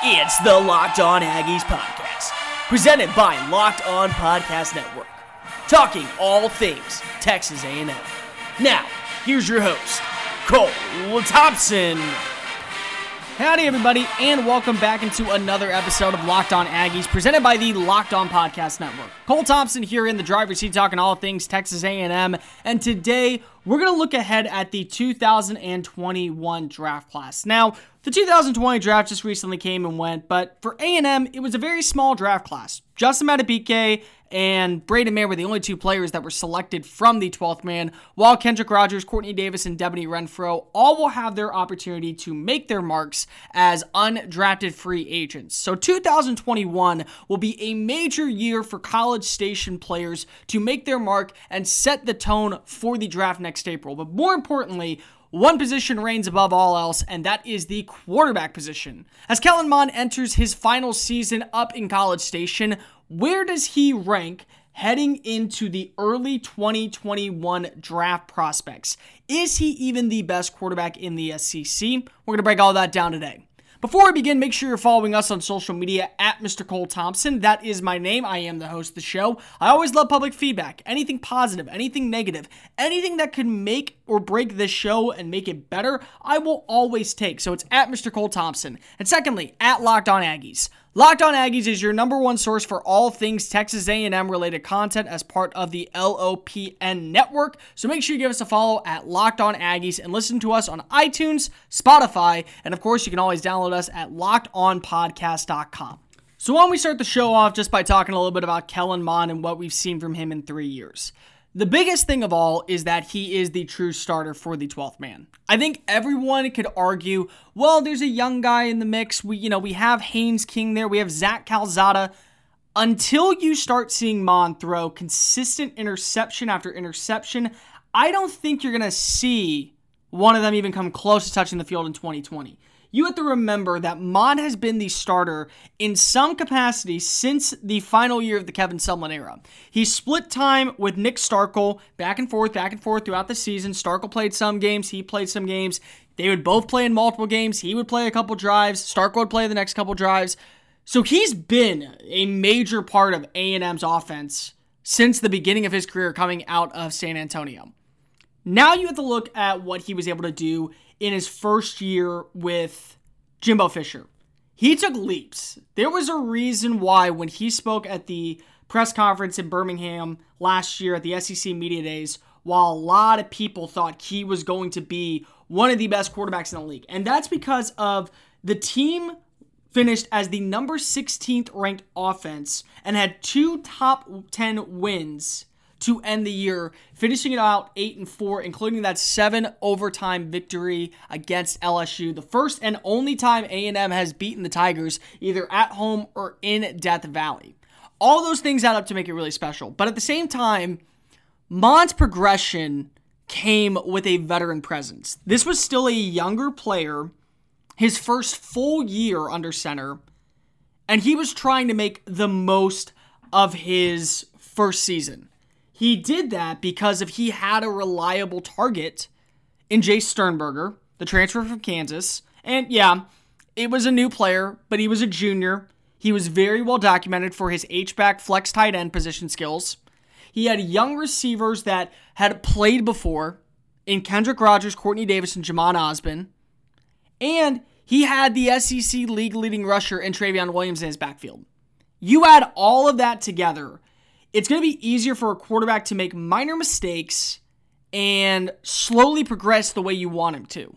It's the Locked On Aggies podcast, presented by Locked On Podcast Network, talking all things Texas A&M. Now, here's your host, Cole Thompson. Howdy, everybody, and welcome back into another episode of Locked On Aggies, presented by the Locked On Podcast Network. Cole Thompson here in the driver's seat, talking all things Texas A&M, and today we're going to look ahead at the 2021 draft class. Now, the 2020 draft just recently came and went, but for A&M, it was a very small draft class. Justin Madubuike and Braden Mann were the only two players that were selected from the 12th man, while Kendrick Rogers, Quartney Davis, and Devanny Renfro all will have their opportunity to make their marks as undrafted free agents. So 2021 will be a major year for College Station players to make their mark and set the tone for the draft next April. But more importantly, one position reigns above all else, and that is the quarterback position. As Kellen Mond enters his final season up in College Station, where does he rank heading into the early 2021 draft prospects? Is he even the best quarterback in the SEC? We're going to break all that down today. Before we begin, make sure you're following us on social media at Mr. Cole Thompson. That is my name. I am the host of the show. I always love public feedback. Anything positive, anything negative, anything that could make or break this show and make it better, I will always take. So it's at Mr. Cole Thompson. And secondly, at Locked On Aggies. Locked On Aggies is your number one source for all things Texas A&M related content as part of the LOPN network. So make sure you give us a follow at Locked On Aggies and listen to us on iTunes, Spotify, and of course you can always download us at lockedonpodcast.com. So why don't we start the show off just by talking a little bit about Kellen Mond and what we've seen from him in three years. The biggest thing of all is that he is the true starter for the 12th man. I think everyone could argue, well, there's a young guy in the mix. We, you know, we have Haynes King there. We have Zach Calzada. Until you start seeing Mond throw consistent interception after interception, I don't think you're to see one of them even come close to touching the field in 2020 you have to remember that Mond has been the starter in some capacity since the final year of the Kevin Sumlin era. He split time with Nick Starkel back and forth, back and forth throughout the season. Starkel played some games, he played some games. They would both play in multiple games. He would play a couple drives. Starkel would play the next couple drives. So he's been a major part of A&M's offense since the beginning of his career coming out of San Antonio. Now you have to look at what he was able to do in his first year with Jimbo Fisher. He took leaps. There was a reason why when he spoke at the press conference in Birmingham last year at the SEC Media Days, while a lot of people thought he was going to be one of the best quarterbacks in the league. And that's because of the team finished as the number 16th ranked offense and had two top 10 wins to end the year, finishing it out 8 and 4, including that 7 overtime victory against LSU, the first and only time A&M has beaten the Tigers either at home or in Death Valley. All those things add up to make it really special. But at the same time, Mond's progression came with a veteran presence. This was still a younger player, his first full year under center, and he was trying to make the most of his first season. He did that because if he had a reliable target in Jace Sternberger, the transfer from Kansas. And yeah, it was a new player, but he was a junior. He was very well documented for his H-back flex tight end position skills. He had young receivers that had played before in Kendrick Rogers, Quartney Davis, and Jhamon Ausbon. And he had the SEC league leading rusher in Trayveon Williams in his backfield. You add all of that together, it's going to be easier for a quarterback to make minor mistakes and slowly progress the way you want him to.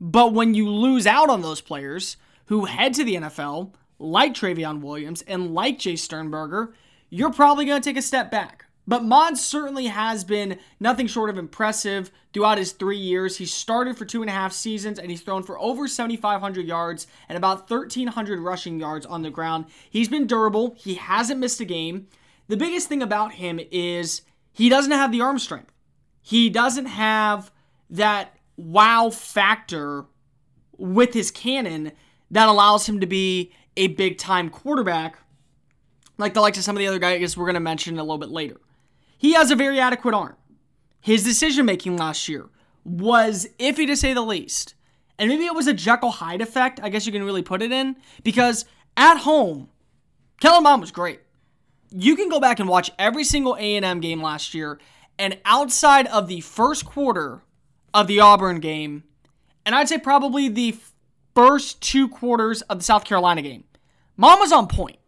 But when you lose out on those players who head to the NFL, like Trayveon Williams and like Jace Sternberger, you're probably going to take a step back. But Mond certainly has been nothing short of impressive throughout his three years. He started for two and a half seasons and he's thrown for over 7,500 yards and about 1,300 rushing yards on the ground. He's been durable, he hasn't missed a game. The biggest thing about him is he doesn't have the arm strength. He doesn't have that wow factor with his cannon that allows him to be a big time quarterback, like the likes of some of the other guys we're going to mention a little bit later. He has a very adequate arm. His decision making last year was iffy to say the least. And maybe it was a Jekyll Hyde effect, I guess you can really put it in, because at home, Kellen Mond was great. You can go back and watch every single A&M game last year, and outside of the first quarter of the Auburn game, and I'd say probably the first two quarters of the South Carolina game, Mond was on point.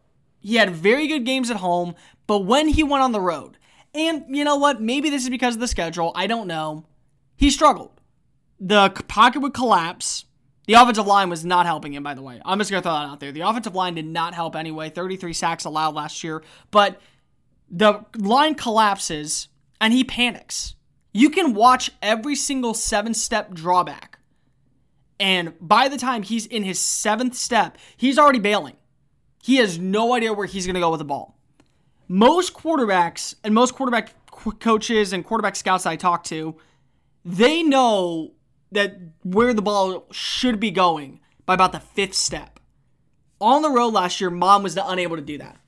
He had very good games at home, but when he went on the road, and you know what? Maybe this is because of the schedule. I don't know. He struggled. The pocket would collapse. The offensive line was not helping him, by the way. I'm just going to throw that out there. The offensive line did not help anyway. 33 sacks allowed last year, but the line collapses and he panics. You can watch every single seven step drawback. And by the time he's in his seventh step, he's already bailing. He has no idea where he's going to go with the ball. Most quarterbacks and most quarterback coaches and quarterback scouts I talk to, they know that where the ball should be going by about the fifth step. On the road last year, Mond was unable to do that.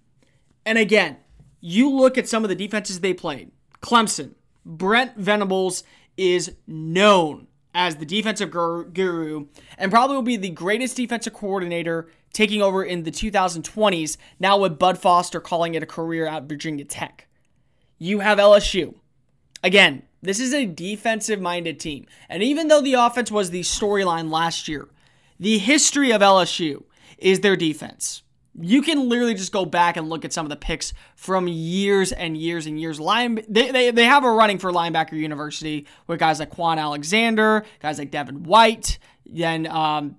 And again, you look at some of the defenses they played. Clemson, Brent Venables is known as the defensive guru and probably will be the greatest defensive coordinator taking over in the 2020s, now with Bud Foster calling it a career at Virginia Tech. You have LSU. Again, this is a defensive minded team. And even though the offense was the storyline last year, the history of LSU is their defense. You can literally just go back and look at some of the picks from years and years and years. Line, they, they, they have a running for linebacker university with guys like Kwon Alexander, guys like Devin White, then um,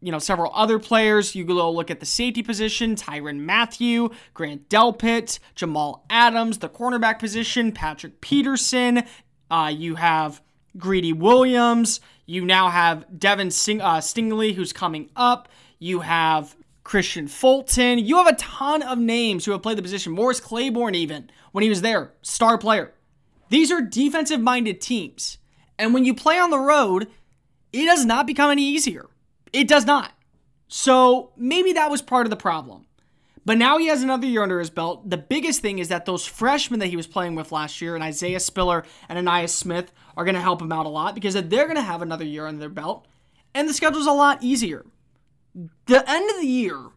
you know several other players. You go look at the safety position: Tyrann Mathieu, Grant Delpit, Jamal Adams, the cornerback position: Patrick Peterson, uh, you have Greedy Williams. You now have Devin Sing- uh, Stingley, who's coming up. You have Kristian Fulton. You have a ton of names who have played the position. Morris Claiborne, even when he was there, star player. These are defensive minded teams. And when you play on the road, it does not become any easier. It does not. So maybe that was part of the problem. But now he has another year under his belt. The biggest thing is that those freshmen that he was playing with last year, and Isaiah Spiller and Ainias Smith, are going to help him out a lot because they're going to have another year under their belt. And the schedule's a lot easier. The end of the year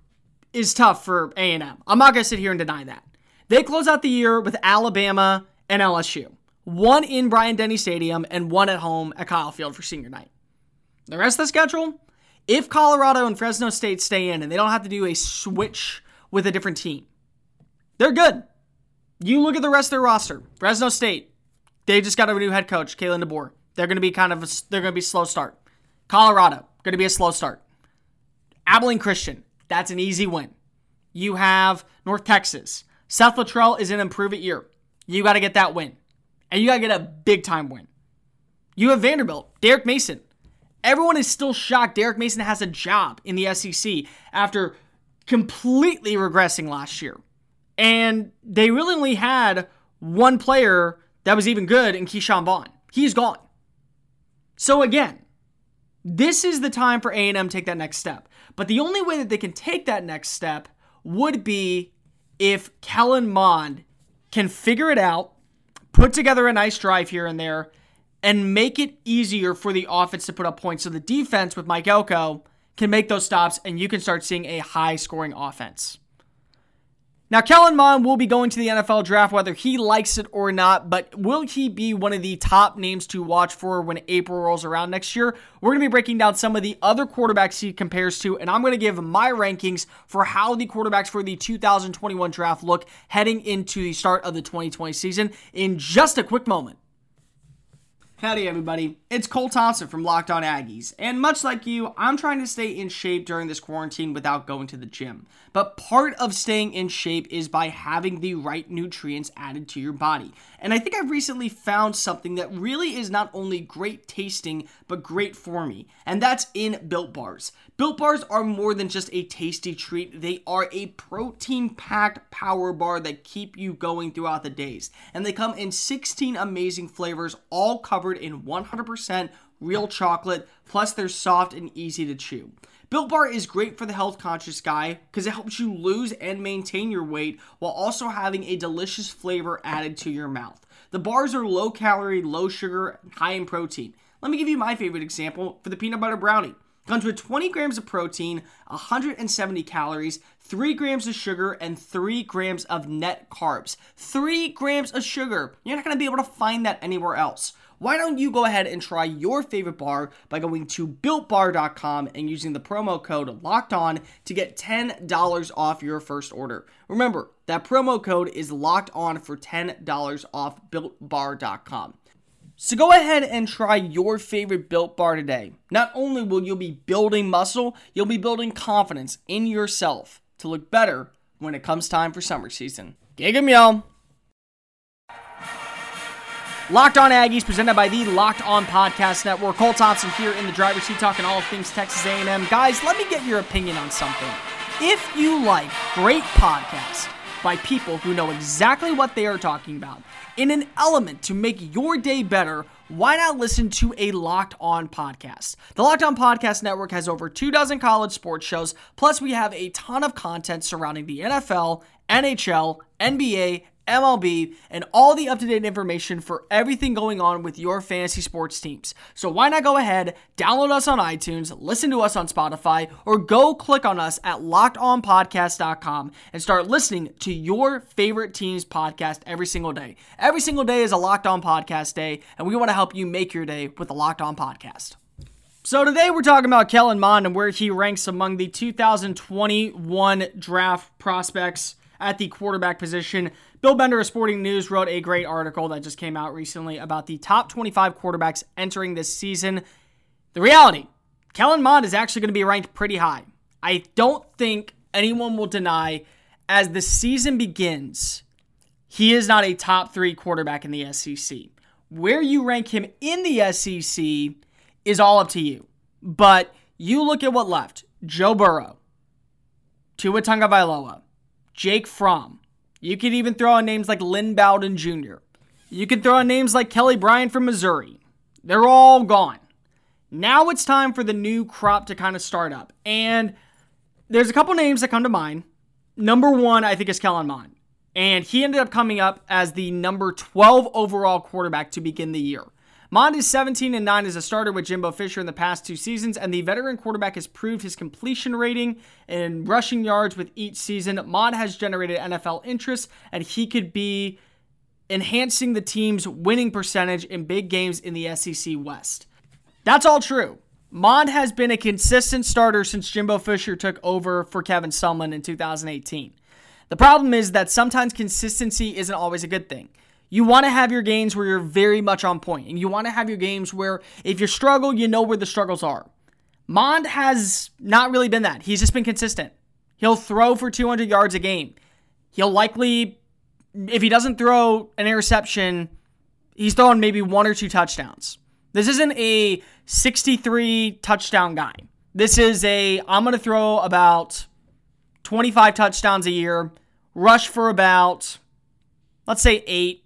is tough for A&M. I'm not going to sit here and deny that. They close out the year with Alabama and LSU. One in Bryant-Denny Stadium and one at home at Kyle Field for senior night. The rest of the schedule, if Colorado and Fresno State stay in and they don't have to do a switch with a different team. They're good. You look at the rest of their roster. Fresno State, they just got a new head coach, Kalen DeBoer. They're going to be kind of a, they're going to be slow start. Colorado, going to be a slow start. Abilene Christian, that's an easy win. You have North Texas. Seth Littrell is an improve it year. You got to get that win. And you got to get a big time win. You have Vanderbilt, Derek Mason. Everyone is still shocked Derek Mason has a job in the SEC after completely regressing last year. And they really only had one player that was even good in Ke'Shawn Vaughn. He's gone. So again, this is the time for A&M to take that next step. But the only way that they can take that next step would be if Kellen Mond can figure it out, put together a nice drive here and there, and make it easier for the offense to put up points. So the defense with Mike Elko can make those stops, and you can start seeing a high scoring offense. Now, Kellen Mond will be going to the NFL draft whether he likes it or not, but will he be one of the top names to watch for when April rolls around next year? We're going to be breaking down some of the other quarterbacks he compares to, and I'm going to give my rankings for how the quarterbacks for the 2021 draft look heading into the start of the 2020 season in just a quick moment. Howdy, everybody. It's Cole Thompson from Locked On Aggies, and much like you, I'm trying to stay in shape during this quarantine without going to the gym. But part of staying in shape is by having the right nutrients added to your body. And I think I've recently found something that really is not only great tasting, but great for me, and that's in Built Bars. Built Bars are more than just a tasty treat, they are a protein packed power bar that keep you going throughout the days. And they come in 16 amazing flavors, all covered in 100% real chocolate, plus they're soft and easy to chew. Built Bar is great for the health conscious guy because it helps you lose and maintain your weight while also having a delicious flavor added to your mouth. The bars are low calorie, low sugar, high in protein. Let me give you my favorite example for the peanut butter brownie. Comes with 20 grams of protein, 170 calories, 3 grams of sugar, and 3 grams of net carbs. 3 grams of sugar. You're not to be able to find that anywhere else. Why don't you go ahead and try your favorite bar by going to builtbar.com and using the promo code locked on to get $10 off your first order. Remember, that promo code is locked on for $10 off builtbar.com. So go ahead and try your favorite built bar today. Not only will you be building muscle, you'll be building confidence in yourself to look better when it comes time for summer season. Gig 'em, y'all. Locked On Aggies, presented by the Locked On Podcast Network. Cole Thompson here in the driver's seat, talking all things Texas A&M. Guys, let me get your opinion on something. If you like great podcasts by people who know exactly what they are talking about, in an element to make your day better, why not listen to a Locked On podcast? The Locked On Podcast Network has over two dozen college sports shows, plus we have a ton of content surrounding the NFL, NHL, NBA, MLB, and all the up to date information for everything going on with your fantasy sports teams. So why not go ahead, download us on iTunes, listen to us on Spotify, or go click on us at lockedonpodcast.com and start listening to your favorite team's podcast every single day. Every single day is a Locked On Podcast day, and we want to help you make your day with the Locked On Podcast. So today we're talking about Kellen Mond and where he ranks among the 2021 draft prospects at the quarterback position. Bill Bender of Sporting News wrote a great article that just came out recently about the top 25 quarterbacks entering this season. The reality, Kellen Mond is actually going to be ranked pretty high. I don't think anyone will deny as the season begins, he is not a top three quarterback in the SEC. Where you rank him in the SEC is all up to you. But you look at what left Joe Burrow, Tua Tagovailoa, Jake Fromm. You could even throw in names like Lynn Bowden Jr. You could throw in names like Kelly Bryant from Missouri. They're all gone. Now it's time for the new crop to kind of start up. And there's a couple names that come to mind. Number one, I think, is Kellen Mond. And he ended up coming up as the number 12 overall quarterback to begin the year. Mond is 17 and 9 as a starter with Jimbo Fisher in the past two seasons, and the veteran quarterback has proved his completion rating and rushing yards with each season. Mond has generated NFL interest, and he could be enhancing the team's winning percentage in big games in the SEC West. That's all true. Mond has been a consistent starter since Jimbo Fisher took over for Kevin Sumlin in 2018. The problem is that sometimes consistency isn't always a good thing. You want to have your games where you're very much on point, and you want to have your games where if you struggle, you know where the struggles are. Mond has not really been that. He's just been consistent. He'll throw for 200 yards a game. He'll likely, if he doesn't throw an interception, he's throwing maybe one or two touchdowns. This isn't a 63 touchdown guy. This is a, I'm going to throw about 25 touchdowns a year, rush for about, let's say, eight,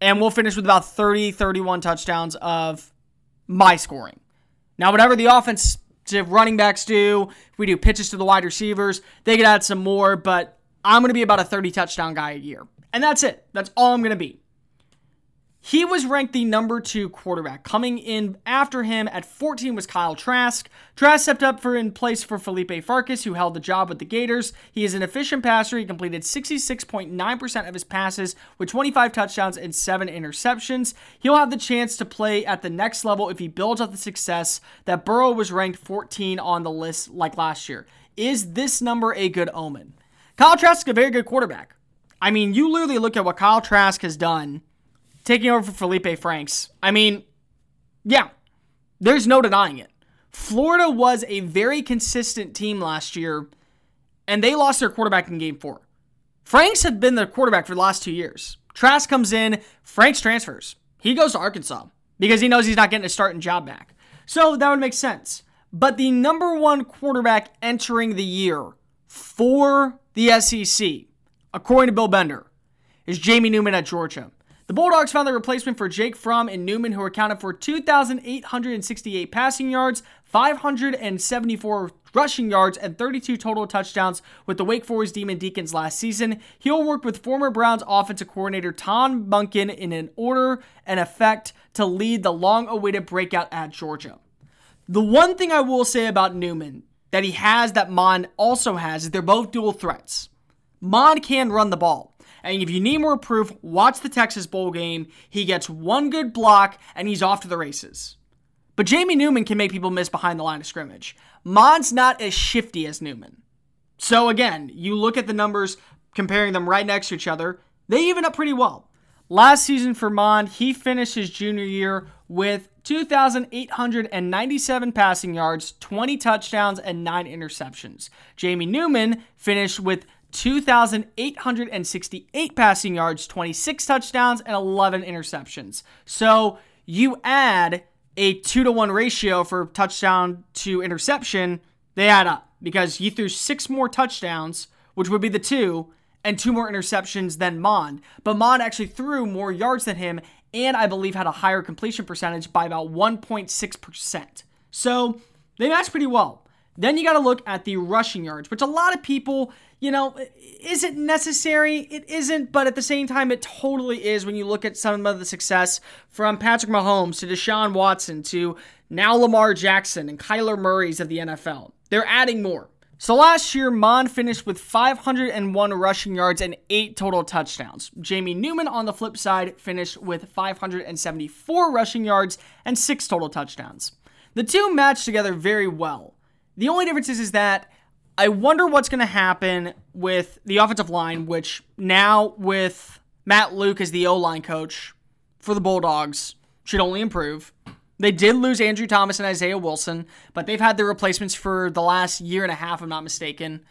and we'll finish with about 30, 31 touchdowns of my scoring. Now, whatever the offensive running backs do, if we do pitches to the wide receivers, they could add some more, but I'm going to be about a 30 touchdown guy a year. And that's it. That's all I'm going to be. He was ranked the number two quarterback. Coming in after him at 14 was Kyle Trask. Trask stepped up for in place for Felipe Franks, who held the job with the Gators. He is an efficient passer. He completed 66.9% of his passes with 25 touchdowns and 7 interceptions. He'll have the chance to play at the next level if he builds up the success that Burrow was ranked 14 on the list like last year. Is this number a good omen? Kyle Trask is a very good quarterback. I mean, you literally look at what Kyle Trask has done taking over for Felipe Franks. I mean, yeah, there's no denying it. Florida was a very consistent team last year, and they lost their quarterback in game four. Franks had been the quarterback for the last two years. Trask comes in, Franks transfers. He goes to Arkansas because he knows he's not getting a starting job back. So that would make sense. But the number one quarterback entering the year for the SEC, according to Bill Bender, is Jamie Newman at Georgia. The Bulldogs found the replacement for Jake Fromm and Newman, who accounted for 2,868 passing yards, 574 rushing yards, and 32 total touchdowns with the Wake Forest Demon Deacons last season. He'll work with former Browns offensive coordinator Tom Monken in an order and effect to lead the long awaited breakout at Georgia. The one thing I will say about Newman that he has that Mond also has is they're both dual threats. Mond can run the ball. And if you need more proof, watch the Texas Bowl game. He gets one good block and he's off to the races. But Jamie Newman can make people miss behind the line of scrimmage. Mond's not as shifty as Newman. So again, you look at the numbers, comparing them right next to each other, they even up pretty well. Last season for Mond, he finished his junior year with 2,897 passing yards, 20 touchdowns, and 9 interceptions. Jamie Newman finished with 2,868 passing yards, 26 touchdowns, and 11 interceptions. So you add a 2 to 1 ratio for touchdown to interception, they add up because he threw six more touchdowns, which would be the two, and two more interceptions than Mond. But Mond actually threw more yards than him and I believe had a higher completion percentage by about 1.6%. So they match pretty well. Then you got to look at the rushing yards, which a lot of people, you know, is it necessary? It isn't, but at the same time, it totally is when you look at some of the success from Patrick Mahomes to Deshaun Watson to now Lamar Jackson and Kyler Murray's of the NFL. They're adding more. So last year, Mond finished with 501 rushing yards and 8 total touchdowns. Jamie Newman, on the flip side, finished with 574 rushing yards and 6 total touchdowns. The two match together very well. The only difference is, is that I wonder what's going to happen with the offensive line, which now with Matt Luke as the O line coach for the Bulldogs should only improve. They did lose Andrew Thomas and Isaiah Wilson, but they've had their replacements for the last year and a half, if I'm not mistaken.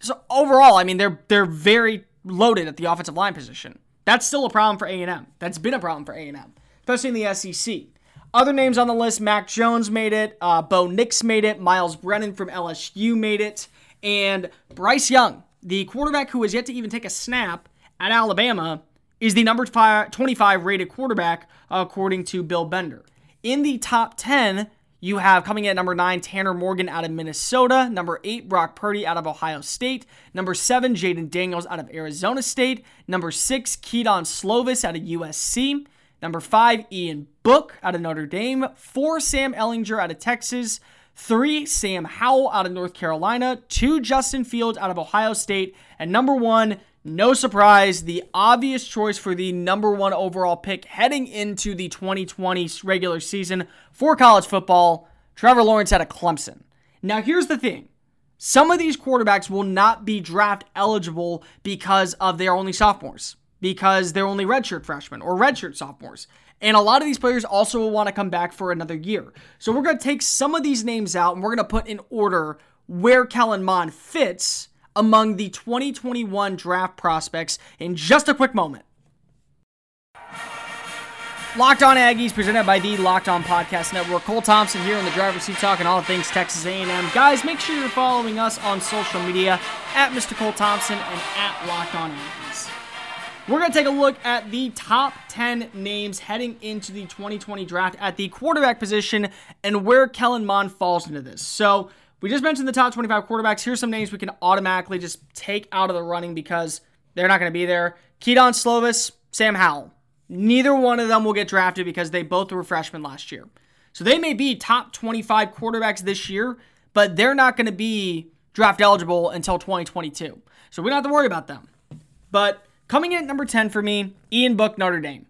So overall, I mean, they're they're very loaded at the offensive line position. That's still a problem for A&M. That's been a problem for A&M, especially in the SEC. Other names on the list: Mac Jones made it, uh, Bo Nix made it, Myles Brennan from LSU made it, and Bryce Young, the quarterback who has yet to even take a snap at Alabama, is the number 25 rated quarterback, according to Bill Bender. In the top 10, you have coming in at number 9, Tanner Morgan out of Minnesota. Number 8, Brock Purdy out of Ohio State. Number 7, Jayden Daniels out of Arizona State. Number 6, Kedon Slovis out of USC. Number 5, Ian Book out of Notre Dame. 4, Sam Ehlinger out of Texas. 3, Sam Howell out of North Carolina. 2, Justin Fields out of Ohio State. And number 1, no surprise, the obvious choice for the number one overall pick heading into the 2020 regular season for college football, Trevor Lawrence out of Clemson. Now, here's the thing some of these quarterbacks will not be draft eligible because of they're only sophomores, because they're only redshirt freshmen or redshirt sophomores. And a lot of these players also will want to come back for another year. So we're going to take some of these names out and we're going to put in order where Kellen Mond fits among the 2021 draft prospects in just a quick moment. Locked On Aggies, presented by the Locked On Podcast Network. Cole Thompson here in the driver's seat, talking all things Texas A&M. Guys, make sure you're following us on social media at Mr. Cole Thompson and at Locked On Aggies. We're going to take a look at the top 10 names heading into the 2020 draft at the quarterback position and where Kellen Mond falls into this. So, we just mentioned the top 25 quarterbacks. Here's some names we can automatically just take out of the running because they're not going to be there. Kedon Slovis, Sam Howell. Neither one of them will get drafted because they both were freshmen last year. So they may be top 25 quarterbacks this year, but they're not going to be draft eligible until 2022. So we don't have to worry about them. But coming in at number 10 for me, Ian Book, Notre Dame.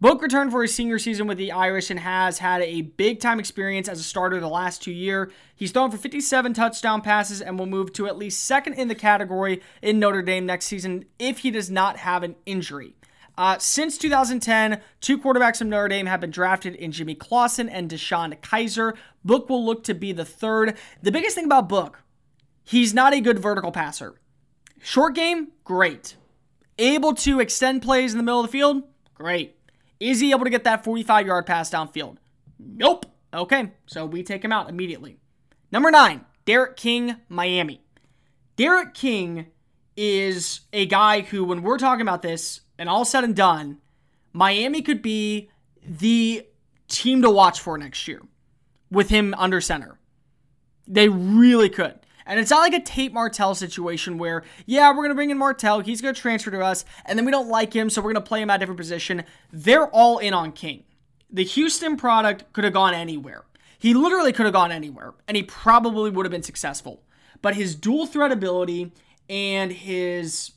Book returned for his senior season with the Irish and has had a big time experience as a starter the last two years. He's thrown for 57 touchdown passes and will move to at least second in the category in Notre Dame next season if he does not have an injury. Uh, since 2010, two quarterbacks from Notre Dame have been drafted in Jimmy Clausen and DeShone Kizer. Book will look to be the third. The biggest thing about Book, he's not a good vertical passer. Short game, great. Able to extend plays in the middle of the field, great. Is he able to get that 45 yard pass downfield? Nope. Okay, so we take him out immediately. Number nine, D'Eriq King, Miami. D'Eriq King is a guy who, when we're talking about this and all said and done, Miami could be the team to watch for next year with him under center. They really could. And it's not like a Tate Martell situation where, yeah, we're going to bring in Martell, he's going to transfer to us, and then we don't like him, so we're going to play him at a different position. They're all in on King. The Houston product could have gone anywhere. He literally could have gone anywhere, and he probably would have been successful. But his dual threat ability and his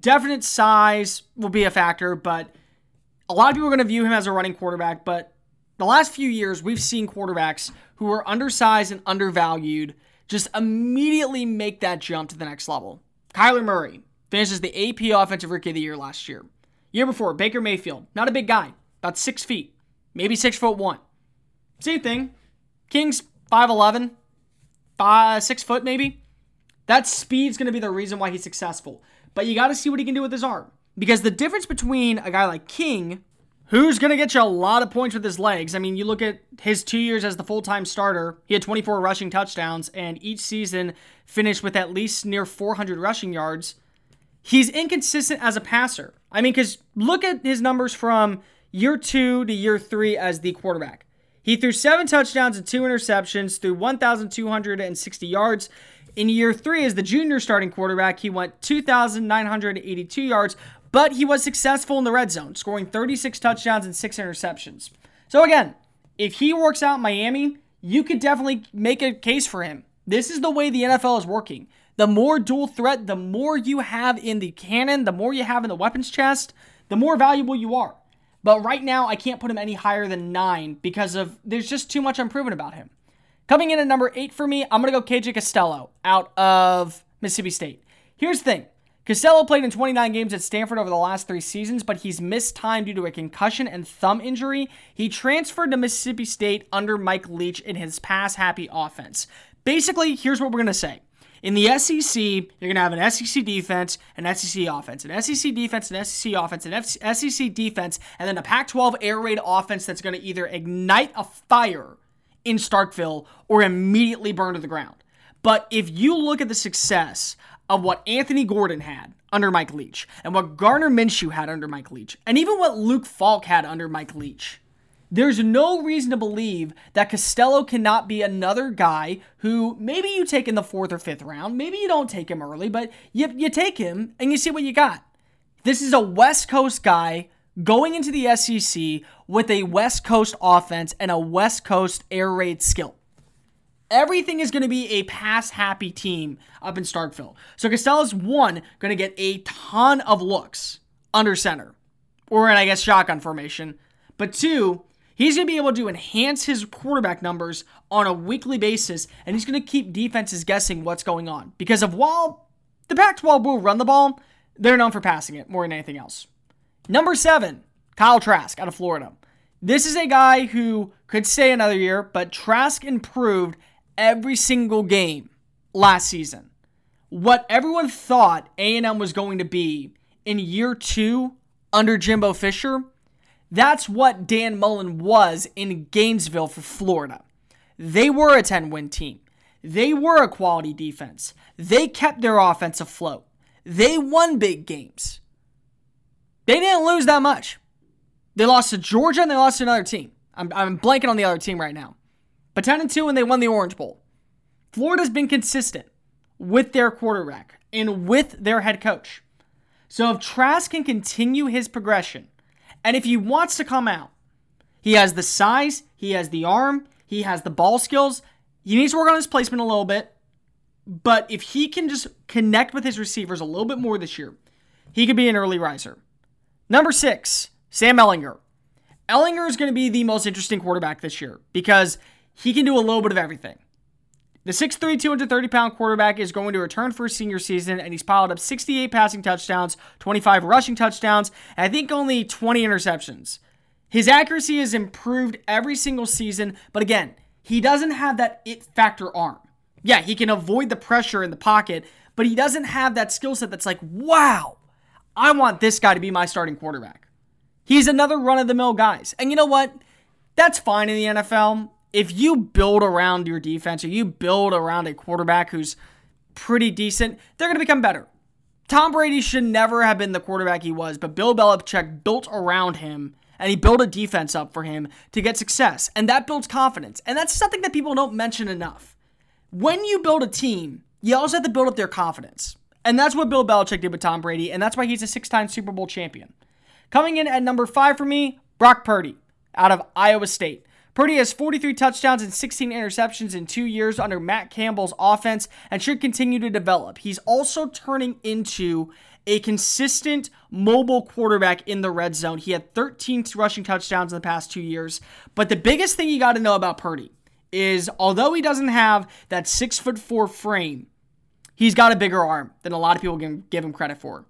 definite size will be a factor, but a lot of people are going to view him as a running quarterback, but the last few years we've seen quarterbacks who are undersized and undervalued just immediately make that jump to the next level. Kyler Murray finishes the AP Offensive Rookie of the Year last year. Year before, Baker Mayfield, not a big guy, about six feet, maybe six foot one. Same thing. King's 5'11, five, six foot maybe. That speed's going to be the reason why he's successful. But you got to see what he can do with his arm. Because the difference between a guy like King, who's going to get you a lot of points with his legs, I mean, you look at his two years as the full time starter, he had 24 rushing touchdowns, and each season finished with at least near 400 rushing yards. He's inconsistent as a passer. I mean, because look at his numbers from year two to year three as the quarterback. He threw seven touchdowns and two interceptions, threw 1,260 yards. In year three, as the junior starting quarterback, he went 2,982 yards, but he was successful in the red zone, scoring 36 touchdowns and six interceptions. So, again, if he works out in Miami, you could definitely make a case for him. This is the way the NFL is working. The more dual threat, the more you have in the cannon, the more you have in the weapons chest, the more valuable you are. But right now, I can't put him any higher than nine because of there's just too much unproven about him. Coming in at number eight for me, I'm to go KJ Costello out of Mississippi State. Here's the thing Costello played in 29 games at Stanford over the last three seasons, but he's missed time due to a concussion and thumb injury. He transferred to Mississippi State under Mike Leach in his pass happy offense. Basically, here's what we're going to say. In the SEC, you're going to have an SEC defense, an SEC offense, an SEC defense, an SEC offense, an SEC defense, and then a Pac 12 air raid offense that's going to either ignite a fire in Starkville or immediately burn to the ground. But if you look at the success of what Anthony Gordon had under Mike Leach and what Gardner Minshew had under Mike Leach, and even what Luke Falk had under Mike Leach, there's no reason to believe that Costello cannot be another guy who maybe you take in the fourth or fifth round, maybe you don't take him early, but you, you take him and you see what you got. This is a West Coast guy going into the SEC with a West Coast offense and a West Coast air raid skill. Everything is going to be a pass happy team up in Starkville. So Costello's one going to get a ton of looks under center or in, I guess, shotgun formation. But two, he's going to be able to enhance his quarterback numbers on a weekly basis and he's going to keep defenses guessing what's going on. Because of while the Pac 12 will run the ball, they're known for passing it more than anything else. Number seven, Kyle Trask out of Florida. This is a guy who could stay another year, but Trask improved every single game last season. What everyone thought A&M was going to be in year two under Jimbo Fisher, that's what Dan Mullen was in Gainesville for Florida. They were a 10 win team. They were a quality defense. They kept their offense afloat. They won big games. They didn't lose that much. They lost to Georgia and they lost to another team. I'm, I'm blanking on the other team right now. But 10 and 2 and they won the Orange Bowl. Florida's been consistent with their quarterback and with their head coach. So if Trask can continue his progression, and if he wants to come out, he has the size, he has the arm, he has the ball skills. He needs to work on his placement a little bit. But if he can just connect with his receivers a little bit more this year, he could be an early riser. Number six, Sam Ehlinger. Ehlinger is going to be the most interesting quarterback this year because he can do a little bit of everything. The 6'3, 230 pound quarterback is going to return for his senior season, and he's piled up 68 passing touchdowns, 25 rushing touchdowns, and I think only 20 interceptions. His accuracy has improved every single season, but again, he doesn't have that it factor arm. Yeah, he can avoid the pressure in the pocket, but he doesn't have that skill set that's like, wow, I want this guy to be my starting quarterback. He's another run of the mill guys. And you know what? That's fine in the NFL. If you build around your defense or you build around a quarterback who's pretty decent, they're going to become better. Tom Brady should never have been the quarterback he was, but Bill Belichick built around him and he built a defense up for him to get success. And that builds confidence. And that's something that people don't mention enough. When you build a team, you also have to build up their confidence. And that's what Bill Belichick did with Tom Brady, and that's why he's a six time Super Bowl champion. Coming in at number five for me, Brock Purdy out of Iowa State. Purdy has 43 touchdowns and 16 interceptions in two years under Matt Campbell's offense and should continue to develop. He's also turning into a consistent mobile quarterback in the red zone. He had 13 rushing touchdowns in the past two years. But the biggest thing you got to know about Purdy is although he doesn't have that six foot four frame, he's got a bigger arm than a lot of people can give him credit for.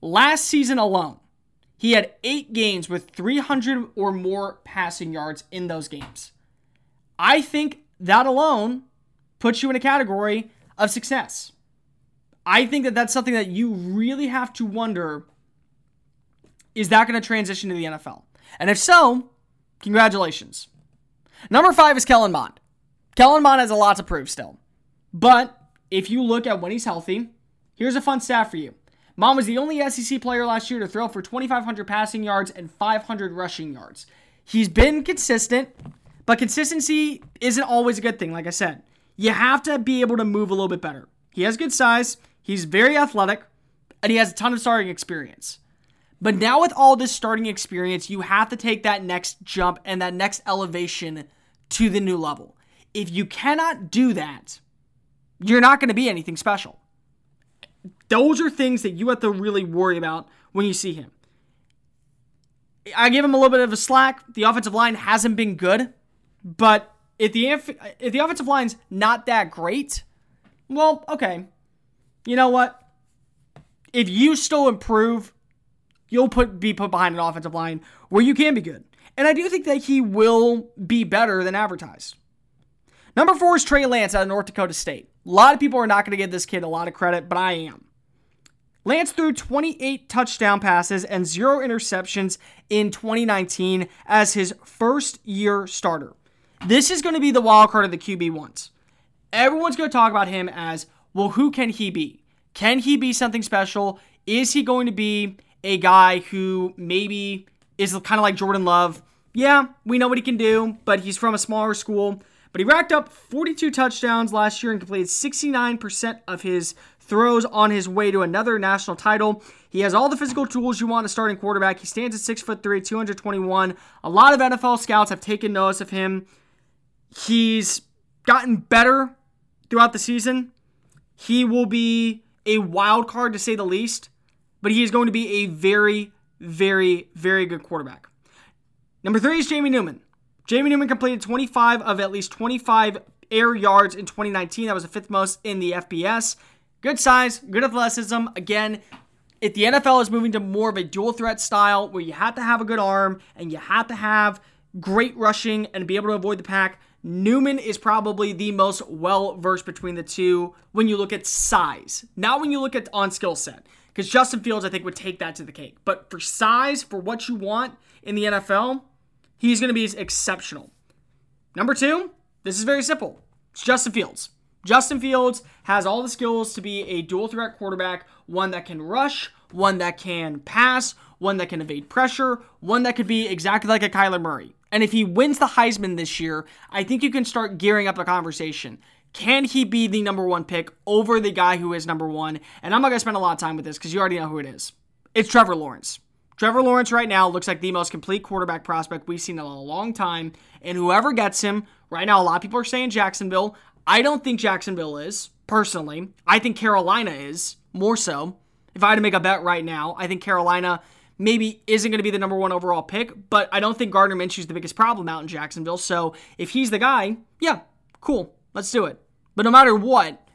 Last season alone, he had eight games with 300 or more passing yards in those games. I think that alone puts you in a category of success. I think that that's something that you really have to wonder is that going to transition to the NFL? And if so, congratulations. Number five is Kellen Mond. Kellen Mond has a lot to prove still. But if you look at when he's healthy, here's a fun stat for you. Mond was the only SEC player last year to throw for 2,500 passing yards and 500 rushing yards. He's been consistent, but consistency isn't always a good thing, like I said. You have to be able to move a little bit better. He has good size, He's very athletic and he has a ton of starting experience. But now, with all this starting experience, you have to take that next jump and that next elevation to the new level. If you cannot do that, you're not going to be anything special. Those are things that you have to really worry about when you see him. I give him a little bit of a slack. The offensive line hasn't been good, but if the if the offensive line's not that great, well, okay, you know what? If you still improve, you'll put be put behind an offensive line where you can be good. And I do think that he will be better than advertised. Number four is Trey Lance out of North Dakota State. A lot of people are not going to give this kid a lot of credit, but I am. Lance threw 28 touchdown passes and zero interceptions in 2019 as his first year starter. This is going to be the wild card of the QB ones. Everyone's going to talk about him as well, who can he be? Can he be something special? Is he going to be a guy who maybe is kind of like Jordan Love? Yeah, we know what he can do, but he's from a smaller school. But he racked up 42 touchdowns last year and completed 69% of his throws on his way to another national title. He has all the physical tools you want a starting quarterback. He stands at 6 foot 3, 221. A lot of NFL scouts have taken notice of him. He's gotten better throughout the season. He will be a wild card to say the least, but he is going to be a very, very, very good quarterback. Number three is Jamie Newman. Jamie Newman completed 25 of at least 25 air yards in 2019. That was the fifth most in the FBS. Good size, good athleticism. Again, if the NFL is moving to more of a dual threat style where you have to have a good arm and you have to have great rushing and be able to avoid the pack, Newman is probably the most well versed between the two when you look at size. Not when you look at on skill set. Because Justin Fields, I think, would take that to the cake. But for size, for what you want in the NFL, he's going to be exceptional. Number two, this is very simple. It's Justin Fields. Justin Fields has all the skills to be a dual threat quarterback, one that can rush, one that can pass, one that can evade pressure, one that could be exactly like a Kyler Murray. And if he wins the Heisman this year, I think you can start gearing up the conversation. Can he be the number one pick over the guy who is number one? And I'm not going to spend a lot of time with this because you already know who it is. It's Trevor Lawrence. Trevor Lawrence right now looks like the most complete quarterback prospect we've seen in a long time. And whoever gets him, right now, a lot of people are saying Jacksonville. I don't think Jacksonville is, personally. I think Carolina is, more so. If I had to make a bet right now, I think Carolina maybe isn't going to be the number one overall pick, but I don't think Gardner Minshew's the biggest problem out in Jacksonville. So if he's the guy, yeah, cool, let's do it. But no matter what,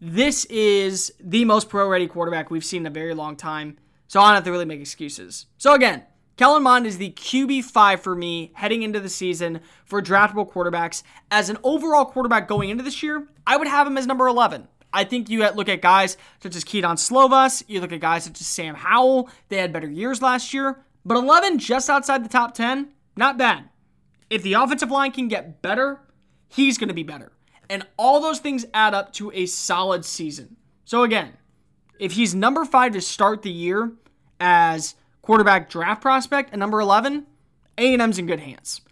this is the most pro ready quarterback we've seen in a very long time. So I don't have to really make excuses. So again, Kellen Mond is the QB5 for me heading into the season for draftable quarterbacks. As an overall quarterback going into this year, I would have him as number 11. I think you look at guys such as Kedon Slovis, you look at guys such as Sam Howell, they had better years last year, but 11 just outside the top 10, not bad. If the offensive line can get better, he's going to be better. And all those things add up to a solid season. So again, if he's number five to start the year as quarterback draft prospect at number 11, A&M's in good hands.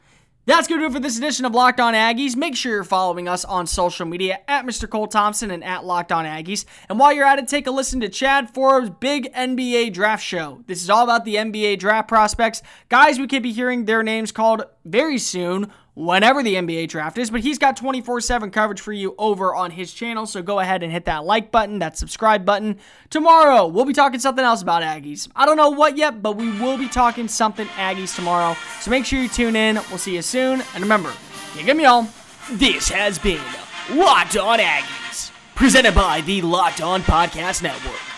That's going to do it for this edition of Locked On Aggies. Make sure you're following us on social media at Mr. Cole Thompson and at Locked On Aggies. And while you're at it, take a listen to Chad Forbes' big NBA draft show. This is all about the NBA draft prospects. Guys, we could be hearing their names called very soon whenever the NBA draft is, but he's got 24 7 coverage for you over on his channel. So go ahead and hit that like button, that subscribe button. Tomorrow, we'll be talking something else about Aggies. I don't know what yet, but we will be talking something Aggies tomorrow. So make sure you tune in. We'll see you soon. And remember, kick me all. This has been Locked On Aggies, presented by the Locked On Podcast Network.